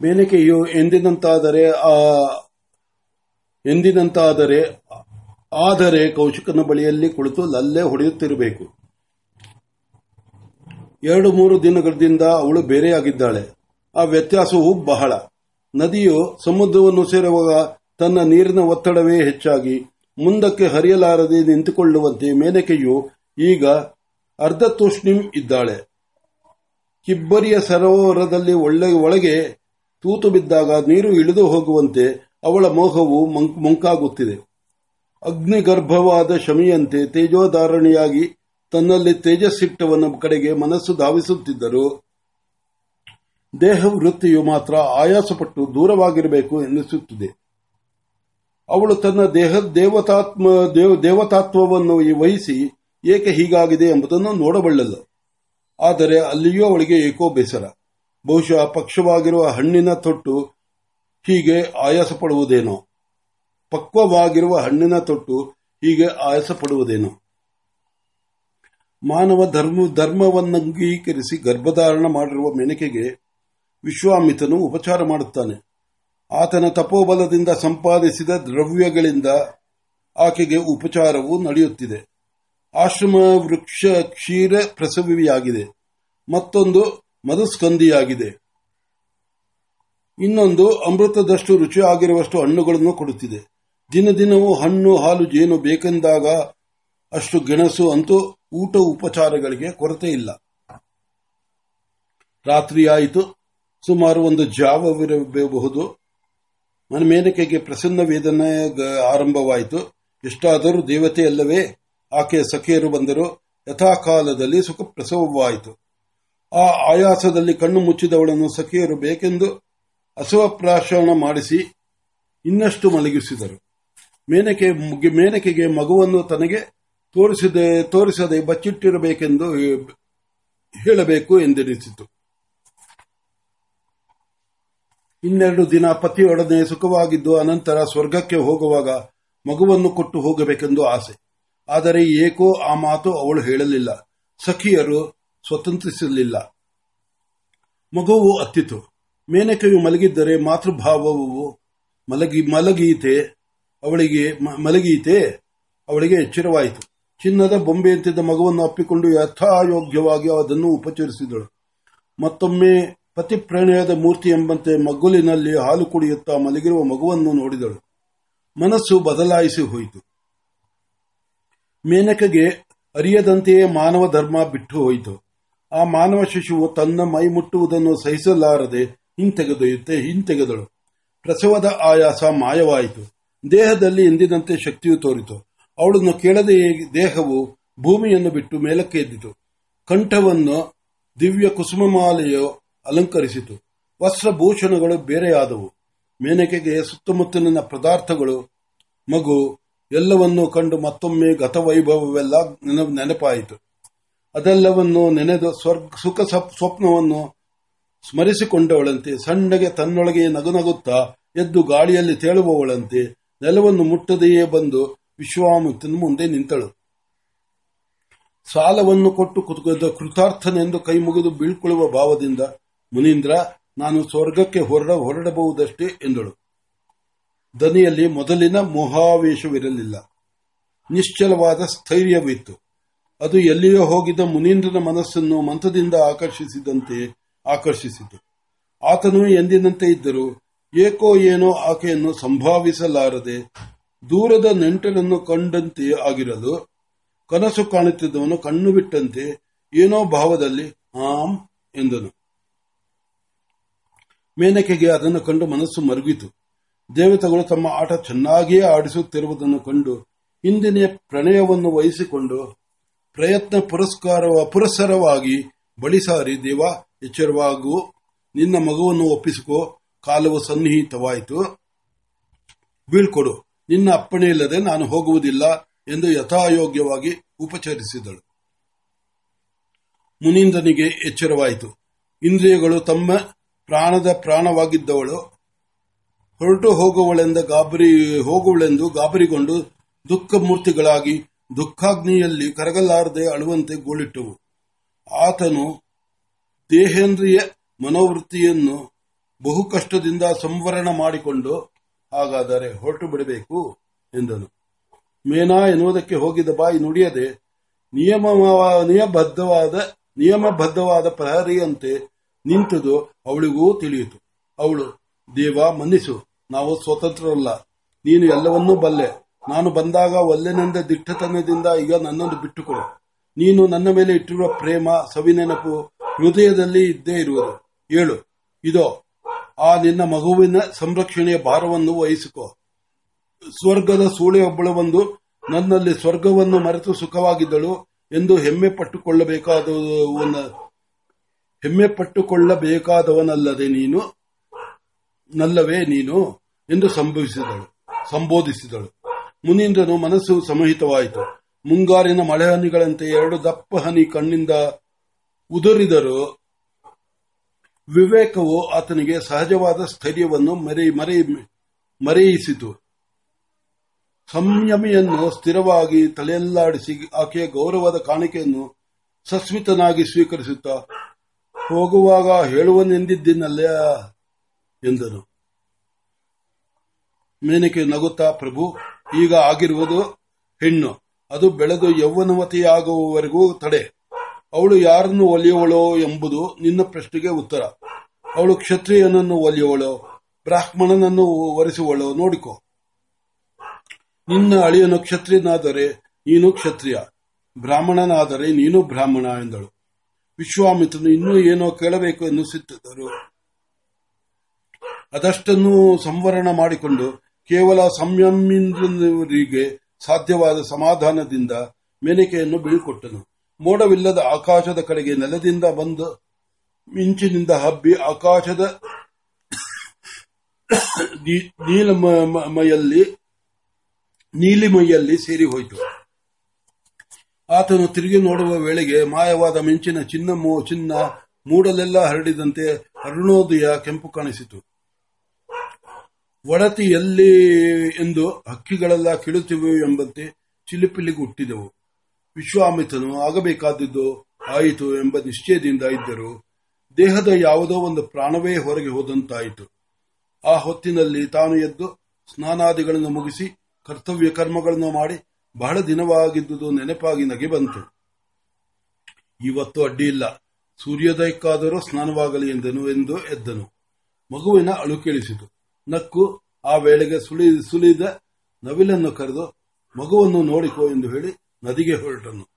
ಮೇನಕೆಯು ಎಂದಿನಂತಾದರೆ ಎಂದಿನಂತಾದರೆ, ಆದರೆ ಕೌಶಿಕನ ಬಳಿಯಲ್ಲಿ ಕುಳಿತು ಲಲ್ಲೆ ಹೊಡೆಯುತ್ತಿರಬೇಕು. ಎರಡು ಮೂರು ದಿನಗಳಿಂದ ಅವಳು ಬೇರೆಯಾಗಿದ್ದಾಳೆ. ಆ ವ್ಯತ್ಯಾಸವು ಬಹಳ. ನದಿಯು ಸಮುದ್ರವನ್ನು ಸೇರುವಾಗ ತನ್ನ ನೀರಿನ ಒತ್ತಡವೇ ಹೆಚ್ಚಾಗಿ ಮುಂದಕ್ಕೆ ಹರಿಯಲಾರದೆ ನಿಂತುಕೊಳ್ಳುವಂತೆ ಮೇನಕೆಯು ಈಗ ಅರ್ಧ ತೂಷ್ಣಿಂ ಇದ್ದಾಳೆ. ಕಿಬ್ಬರಿಯ ಸರೋವರದಲ್ಲಿ ಒಳ್ಳೆ, ಒಳಗೆ ತೂತು ಬಿದ್ದಾಗ ನೀರು ಇಳಿದು ಹೋಗುವಂತೆ ಅವಳ ಮೋಹವು ಮುಂಕಾಗುತ್ತಿದೆ. ಅಗ್ನಿಗರ್ಭವಾದ ಶಮಿಯಂತೆ ತೇಜೋಧಾರಣಿಯಾಗಿ ತನ್ನಲ್ಲಿ ತೇಜಸ್ಸಿಟ್ಟವನ ಕಡೆಗೆ ಮನಸ್ಸು ಧಾವಿಸುತ್ತಿದ್ದರು ದೇಹ ವೃತ್ತಿಯು ಮಾತ್ರ ಆಯಾಸಪಟ್ಟು ದೂರವಾಗಿರಬೇಕು ಎನ್ನಿಸುತ್ತಿದೆ. ಅವಳು ತನ್ನ ದೇಹ, ದೇವತಾತ್ಮ, ದೇವ- ದೇವತಾತ್ವವನ್ನು ವಹಿಸಿ ಏಕೆ ಹೀಗಾಗಿದೆ ಎಂಬುದನ್ನು ನೋಡಬಲ್ಲಳು. ಆದರೆ ಅಲ್ಲಿಯೂ ಅವಳಿಗೆ ಏಕೋ ಬೇಸರ. ಬಹುಶಃ ಪಕ್ಷವಾಗಿರುವ ಹಣ್ಣಿನ ತೊಟ್ಟು ಹೀಗೆ ಆಯಾಸ ಪಡುವುದೇನೋ. ಪಕ್ವವಾಗಿರುವ ಹಣ್ಣಿನ ತೊಟ್ಟು ಹೀಗೆ ಆಯಾಸ ಪಡುವುದೇನೋ. ಮಾನವ ಧರ್ಮ, ಧರ್ಮವನ್ನಂಗೀಕರಿಸಿ ಗರ್ಭಧಾರಣ ಮಾಡಿರುವ ಮೆನಕೆಗೆ ವಿಶ್ವಾಮಿತನು ಉಪಚಾರ ಮಾಡುತ್ತಾನೆ. ಆತನ ತಪೋಬಲದಿಂದ ಸಂಪಾದಿಸಿದ ದ್ರವ್ಯಗಳಿಂದ ಆಕೆಗೆ ಉಪಚಾರವು ನಡೆಯುತ್ತಿದೆ. ಆಶ್ರಮ ವೃಕ್ಷ ಕ್ಷೀರ ಪ್ರಸವಿಯಾಗಿದೆ. ಮತ್ತೊಂದು ಮಧುಸ್ಕಂದಿಯಾಗಿದೆ. ಇನ್ನೊಂದು, ಅಮೃತದಷ್ಟು ರುಚಿಯಾಗಿರುವಷ್ಟು ಹಣ್ಣುಗಳನ್ನು ಕೊಡುತ್ತಿದೆ. ದಿನ ದಿನವೂ ಹಣ್ಣು, ಹಾಲು ಜೇನು ಬೇಕೆಂದಾಗ ಅಷ್ಟು ಗೆಣಸು ಅಂತೂ ಊಟ ಉಪಚಾರಗಳಿಗೆ ಕೊರತೆ ಇಲ್ಲ. ರಾತ್ರಿಯಾಯಿತು ಸುಮಾರು ಒಂದು ಜಾವವಿರಬಹುದು. ಮನ ಮೇನಕೆಗೆ ಪ್ರಸನ್ನ ವೇದನೆ ಆರಂಭವಾಯಿತು. ಎಷ್ಟಾದರೂ ದೇವತೆಯಲ್ಲವೇ ಆಕೆಯ ಸಖಿಯರು ಬಂದರು ಯಥಾಕಾಲದಲ್ಲಿ ಸುಖ ಪ್ರಸವವಾಯಿತು ಆ ಆಯಾಸದಲ್ಲಿ ಕಣ್ಣು ಮುಚ್ಚಿದವಳನ್ನು ಸಖಿಯರು ಬೇಕೆಂದು ಅಸವಪ್ರಾಶನ ಮಾಡಿಸಿ ಇನ್ನಷ್ಟು ಮಲಗಿಸಿದರು. ಮೇನಕೆ ಮೇನಕೆಗೆ ಮಗುವನ್ನು ತನಗೆ ತೋರಿಸದೆ ತೋರಿಸದೆ ಬಚ್ಚಿಟ್ಟಿರಬೇಕೆಂದು ಹೇಳಬೇಕು ಎಂದೆನಿಸಿತು. ಇನ್ನೆರಡು ದಿನ ಪತಿಯೊಡನೆ ಸುಖವಾಗಿದ್ದು ಅನಂತರ ಸ್ವರ್ಗಕ್ಕೆ ಹೋಗುವಾಗ ಮಗುವನ್ನು ಕೊಟ್ಟು ಹೋಗಬೇಕೆಂದು ಆಸೆ. ಆದರೆ ಏಕೋ ಆ ಮಾತು ಅವಳು ಹೇಳಲಿಲ್ಲ. ಸಖಿಯರು ಸ್ವತಂತ್ರಿಸಲಿಲ್ಲ. ಮಗುವು ಅತ್ತಿತು ಮೇನಕೆಯು ಮಲಗಿದ್ದರೆ ಮಾತೃಭಾವವು ಮಲಗಿ ಮಲಗೀತೆ ಅವಳಿಗೆ ಮಲಗೀತೆ ಅವಳಿಗೆ ಎಚ್ಚರವಾಯಿತು. ಚಿನ್ನದ ಬೊಂಬೆಯಂತಿದ್ದ ಮಗುವನ್ನು ಅಪ್ಪಿಕೊಂಡು ಯಥಾಯೋಗ್ಯವಾಗಿ ಅದನ್ನು ಉಪಚರಿಸಿದಳು. ಮತ್ತೊಮ್ಮೆ ಪತಿ ಪ್ರಣಯದ ಮೂರ್ತಿ ಎಂಬಂತೆ ಮಗ್ಗುಲಿನಲ್ಲಿ ಹಾಲು ಕುಡಿಯುತ್ತಾ ಮಲಗಿರುವ ಮಗುವನ್ನು ನೋಡಿದಳು. ಮನಸ್ಸು ಬದಲಾಯಿಸಿ ಹೋಯಿತು. ಮೇನಕೆಗೆ ಅರಿಯದಂತೆಯೇ ಮಾನವ ಧರ್ಮ ಬಿಟ್ಟು ಹೋಯಿತು. ಆ ಮಾನವ ಶಿಶುವು ತನ್ನ ಮೈ ಮುಟ್ಟುವುದನ್ನು ಸಹಿಸಲಾರದೆ ಹಿಂತೆಗೆದೊಯ್ಯುತ್ತೆ, ಹಿಂತೆಗೆದಳು. ಪ್ರಸವದ ಆಯಾಸ ಮಾಯವಾಯಿತು. ದೇಹದಲ್ಲಿ ಎಂದಿನಂತೆ ಶಕ್ತಿಯು ತೋರಿತು. ಅವಳನ್ನು ಕೇಳದೆ ದೇಹವು ಭೂಮಿಯನ್ನು ಬಿಟ್ಟು ಮೇಲಕ್ಕೆ ಎದ್ದಿತು. ಕಂಠವನ್ನು ದಿವ್ಯ ಕುಸುಮಮಾಲೆಯು ಅಲಂಕರಿಸಿತು. ವಸ್ತ್ರಭೂಷಣಗಳು ಬೇರೆಯಾದವು ಮೇನಕೆಗೆ ಸುತ್ತಮುತ್ತಲಿನ ಪದಾರ್ಥಗಳು, ಮಗು, ಎಲ್ಲವನ್ನೂ ಕಂಡು ಮತ್ತೊಮ್ಮೆ ಗತವೈಭವವೆಲ್ಲ ನೆನ- ನೆನಪಾಯಿತು. ಅದೆಲ್ಲವನ್ನು ನೆನೆದು ಸ್ವರ್ಗ, ಸುಖ ಸ್ವಪ್ನವನ್ನು ಸ್ಮರಿಸಿಕೊಂಡವಳಂತೆ, ಸಣ್ಣಗೆ ತನ್ನೊಳಗೆ ನಗುನಗುತ್ತಾ ಎದ್ದು ಗಾಳಿಯಲ್ಲಿ ತೇಳುವವಳಂತೆ ನೆಲವನ್ನು ಮುಟ್ಟದೆಯೇ ಬಂದು ವಿಶ್ವಾಮಿತ್ರನ ಮುಂದೆ ನಿಂತಳು. ಸಾಲವನ್ನು ಕೊಟ್ಟು ಕುತ್ಕೊದ ಕೃತಾರ್ಥನೆಂದು ಕೈ ಮುಗಿದು ಬೀಳ್ಕೊಳ್ಳುವ ಭಾವದಿಂದ, ಮುನೀಂದ್ರ, ನಾನು ಸ್ವರ್ಗಕ್ಕೆ ಹೊರಡ ಹೊರಡಬಹುದಷ್ಟೇ ಎಂದಳು. ದನಿಯಲ್ಲಿ ಮೊದಲಿನ ಮೋಹಾವೇಶವಿರಲಿಲ್ಲ. ನಿಶ್ಚಲವಾದ ಸ್ಥೈರ್ಯವಿತ್ತು. ಅದು ಎಲ್ಲಿಯೋ ಹೋಗಿದ್ದ ಮುನೀಂದ್ರನ ಮನಸ್ಸನ್ನು ಮಂತ್ರದಿಂದ ಆಕರ್ಷಿಸಿದಂತೆ ಆಕರ್ಷಿಸಿತು. ಆತನು ಎಂದಿನಂತೆ ಇದ್ದರು, ಏಕೋ ಏನೋ ಆಕೆಯನ್ನು ಸಂಭಾವಿಸಲಾರದೆ ದೂರದ ನೆಂಟನನ್ನು ಕಂಡಂತೆ ಆಗಿರಲು ಕನಸು ಕಾಣುತ್ತಿದ್ದವನು ಕಣ್ಣು ಬಿಟ್ಟಂತೆ ಏನೋ ಭಾವದಲ್ಲಿ ಆಂ ಎಂದನು. ಮೇನಕೆಗೆ ಅದನ್ನು ಕಂಡು ಮನಸ್ಸು ಮರುಗಿತು. ದೇವತೆಗಳು ತಮ್ಮ ಆಟ ಚೆನ್ನಾಗಿಯೇ ಆಡಿಸುತ್ತಿರುವುದನ್ನು ಕಂಡು ಹಿಂದಿನ ಪ್ರಣಯವನ್ನು ವಹಿಸಿಕೊಂಡು ಪ್ರಯತ್ನ ಪುರಸ್ಕಾರ ಪುರಸ್ಸರವಾಗಿ ಬಳಿ ಸಾರಿ ದೇವ, ಎಚ್ಚರವಾಗು. ನಿನ್ನ ಮಗುವನ್ನು ಒಪ್ಪಿಸಿಕೋ. ಕಾಲವು ಸನ್ನಿಹಿತವಾಯಿತು. ಬೀಳ್ಕೊಡು. ನಿನ್ನ ಅಪ್ಪಣೆ ಇಲ್ಲದೆ ನಾನು ಹೋಗುವುದಿಲ್ಲ ಎಂದು ಯಥಾಯೋಗ್ಯವಾಗಿ ಉಪಚರಿಸಿದಳು. ಮುನೀಂದ್ರನಿಗೆ ಎಚ್ಚರವಾಯಿತು. ಇಂದ್ರಿಯಗಳು ತಮ್ಮ ಪ್ರಾಣದ ಪ್ರಾಣವಾಗಿದ್ದವಳು. ಹೊರಟು ಹೋಗುವಳೆಂದ ಗಾಬರಿ, ಹೋಗುವಳೆಂದು ಗಾಬರಿಗೊಂಡು ದುಃಖ ಮೂರ್ತಿಗಳಾಗಿ ದುಃಖಾಗ್ನಿಯಲ್ಲಿ ಕರಗಲಾರದೆ ಅಳುವಂತೆ ಗೋಳಿಟ್ಟವು. ಆತನು ದೇಹೇಂದ್ರಿಯ ಮನೋವೃತ್ತಿಯನ್ನು ಬಹು ಕಷ್ಟದಿಂದ ಸಂವರಣ ಮಾಡಿಕೊಂಡು ಹಾಗಾದರೆ ಹೊರಟು ಬಿಡಬೇಕು ಎಂದನು. ಮೇನಾ ಎನ್ನುವುದಕ್ಕೆ ಹೋಗಿದ ಬಾಯಿ ನುಡಿಯದೆ ನಿಯಮ ನಿಯಬದ್ಧವಾದ ನಿಯಮಬದ್ಧವಾದ ಪ್ರಹರಿಯಂತೆ ನಿಂತದು ಅವಳಿಗೂ ತಿಳಿಯಿತು. ಅವಳು, ದೇವ ಮನ್ನಿಸು, ನಾವು ಸ್ವತಂತ್ರರಲ್ಲ, ನೀನು ಎಲ್ಲವನ್ನೂ ಬಲ್ಲೆ. ನಾನು ಬಂದಾಗ ಒಲ್ಲೆನೆಂದ ದಿಟ್ಟತನದಿಂದ ಈಗ ನನ್ನನ್ನು ಬಿಟ್ಟುಕೊಡು. ನೀನು ನನ್ನ ಮೇಲೆ ಇಟ್ಟಿರುವ ಪ್ರೇಮ, ಸವಿನೆನಪು, ಹೃದಯದಲ್ಲಿ ಇದ್ದೇ ಇರುವುದು. ಏಳು. ಇದೋ, ಆ ನಿನ್ನ ಮಗುವಿನ ಸಂರಕ್ಷಣೆಯ ಭಾರವನ್ನು ವಹಿಸಿಕೊ. ಸ್ವರ್ಗದ ಸೂಳೆಯೊಬ್ಬಳು ಬಂದು ನನ್ನಲ್ಲಿ ಸ್ವರ್ಗವನ್ನು ಮರೆತು ಸುಖವಾಗಿದ್ದಳು ಎಂದು ಹೆಮ್ಮೆ ಪಟ್ಟುಕೊಳ್ಳಬೇಕಾದ ಹೆಮ್ಮೆ ಪಟ್ಟುಕೊಳ್ಳಬೇಕಾದವನಲ್ಲದೆ ನೀನು, ನಲ್ಲವೇ ನೀನು ಎಂದು ಸಂಭವಿಸಿದಳು, ಸಂಬೋಧಿಸಿದಳು. ಮುನೀಂದ್ರನು ಮನಸ್ಸು ಸಮಹಿತವಾಯಿತು. ಮುಂಗಾರಿನ ಮಳೆ ಹನಿಗಳಂತೆ ಎರಡು ದಪ್ಪ ಹನಿ ಕಣ್ಣಿಂದ ಉದುರಿದರು ವಿವೇಕವು ಆತನಿಗೆ ಸಹಜವಾದ ಸ್ಥೈರ್ಯವನ್ನು ಮರೆ ಮರೆ ಮರೆಯಿಸಿತು. ಸಂಯಮಿಯನ್ನು ಸ್ಥಿರವಾಗಿ ತಲೆಯಲ್ಲಾಡಿಸಿ ಆಕೆಯ ಗೌರವದ ಕಾಣಿಕೆಯನ್ನು ಸಸ್ಮಿತನಾಗಿ ಸ್ವೀಕರಿಸುತ್ತಾ ಹೋಗುವಾಗ ಹೇಳುವನೆಂದಿದ್ದೀನಲ್ಲ ಎಂದನು. ಮೇನಕೆ ನಗುತ್ತಾ, ಪ್ರಭು ಈಗ ಆಗಿರುವುದು ಹೆಣ್ಣು. ಅದು ಬೆಳೆದು ಯೌವನವತಿಯಾಗುವವರೆಗೂ ತಡೆ. ಅವಳು ಯಾರನ್ನು ಒಲಿಯುವಳೋ ಎಂಬುದು ನಿನ್ನ ಪ್ರಶ್ನೆಗೆ ಉತ್ತರ. ಅವಳು ಕ್ಷತ್ರಿಯನನ್ನು ಒಲಿಯುವಳು, ಬ್ರಾಹ್ಮಣನನ್ನು ಒರೆಸುವಳು ನೋಡಿಕೊ. ನಿನ್ನ ಅಳಿಯನು ಕ್ಷತ್ರಿಯನಾದರೆ ನೀನು ಕ್ಷತ್ರಿಯ. ಬ್ರಾಹ್ಮಣನಾದರೆ ನೀನು ಬ್ರಾಹ್ಮಣ ಎಂದಳು. ವಿಶ್ವಾಮಿತ್ರನು ಇನ್ನೂ ಏನೋ ಕೇಳಬೇಕು ಎನ್ನಿಸುತ್ತಿದ್ದರು. ಅದಷ್ಟನ್ನು ಸಂವರಣ ಮಾಡಿಕೊಂಡು ಕೇವಲ ಸಂಯಮಿಂದ್ರರಿಗೆ ಸಾಧ್ಯವಾದ ಸಮಾಧಾನದಿಂದ ಮೇನಿಕೆಯನ್ನು ಬೀಳ್ಕೊಟ್ಟನು. ಮೋಡವಿಲ್ಲದ ಆಕಾಶದ ಕಡೆಗೆ ನೆಲದಿಂದ ಬಂದು ಮಿಂಚಿನಿಂದ ಹಬ್ಬಿ ಆಕಾಶದ ನೀಲಮಯಲ್ಲಿ ನೀಲಿಮೈಯಲ್ಲಿ ಸೇರಿ ಹೋಯಿತು. ಆತನು ತಿರುಗಿ ನೋಡುವ ವೇಳೆಗೆ ಮಾಯವಾದ ಮಿಂಚಿನ ಚಿನ್ನ ಚಿನ್ನ ಮೂಡಲೆಲ್ಲ ಹರಡಿದಂತೆ ಅರುಣೋದಯ ಕೆಂಪು ಕಾಣಿಸಿತು. ಒಡತಿ ಎಲ್ಲಿ ಎಂದು ಹಕ್ಕಿಗಳೆಲ್ಲ ಕಿಳುತ್ತಿವೆ ಎಂಬಂತೆ ಚಿಲಿಪಿಲಿಗೆ ಹುಟ್ಟಿದವು. ವಿಶ್ವಾಮಿತ್ರನು ಆಗಬೇಕಾದದ್ದು ಆಯಿತು ಎಂಬ ನಿಶ್ಚಯದಿಂದ ಇದ್ದರು. ದೇಹದ ಯಾವುದೋ ಒಂದು ಪ್ರಾಣವೇ ಹೊರಗೆ ಹೋದಂತಾಯಿತು. ಆ ಹೊತ್ತಿನಲ್ಲಿ ತಾನು ಎದ್ದು ಸ್ನಾನಾದಿಗಳನ್ನು ಮುಗಿಸಿ ಕರ್ತವ್ಯ ಕರ್ಮಗಳನ್ನು ಮಾಡಿ ಬಹಳ ದಿನವಾಗಿದ್ದುದು ನೆನಪಾಗಿ ನಗೆ ಬಂತು. ಇವತ್ತು ಅಡ್ಡಿಯಿಲ್ಲ ಸೂರ್ಯೋದಯಕ್ಕಾದರೂ ಸ್ನಾನವಾಗಲಿ ಎಂದನು ಎಂದು ಎದ್ದನು. ಮಗುವಿನ ಅಳು ಕೇಳಿಸಿತು. ನಕ್ಕು ಆ ವೇಳೆಗೆ ಸುಳಿ ಸುಲಿದ ನವಿಲನ್ನು ಕರೆದು ಮಗುವನ್ನು ನೋಡಿಕೋ ಎಂದು ಹೇಳಿ ನದಿಗೆ ಹೊರಟನು.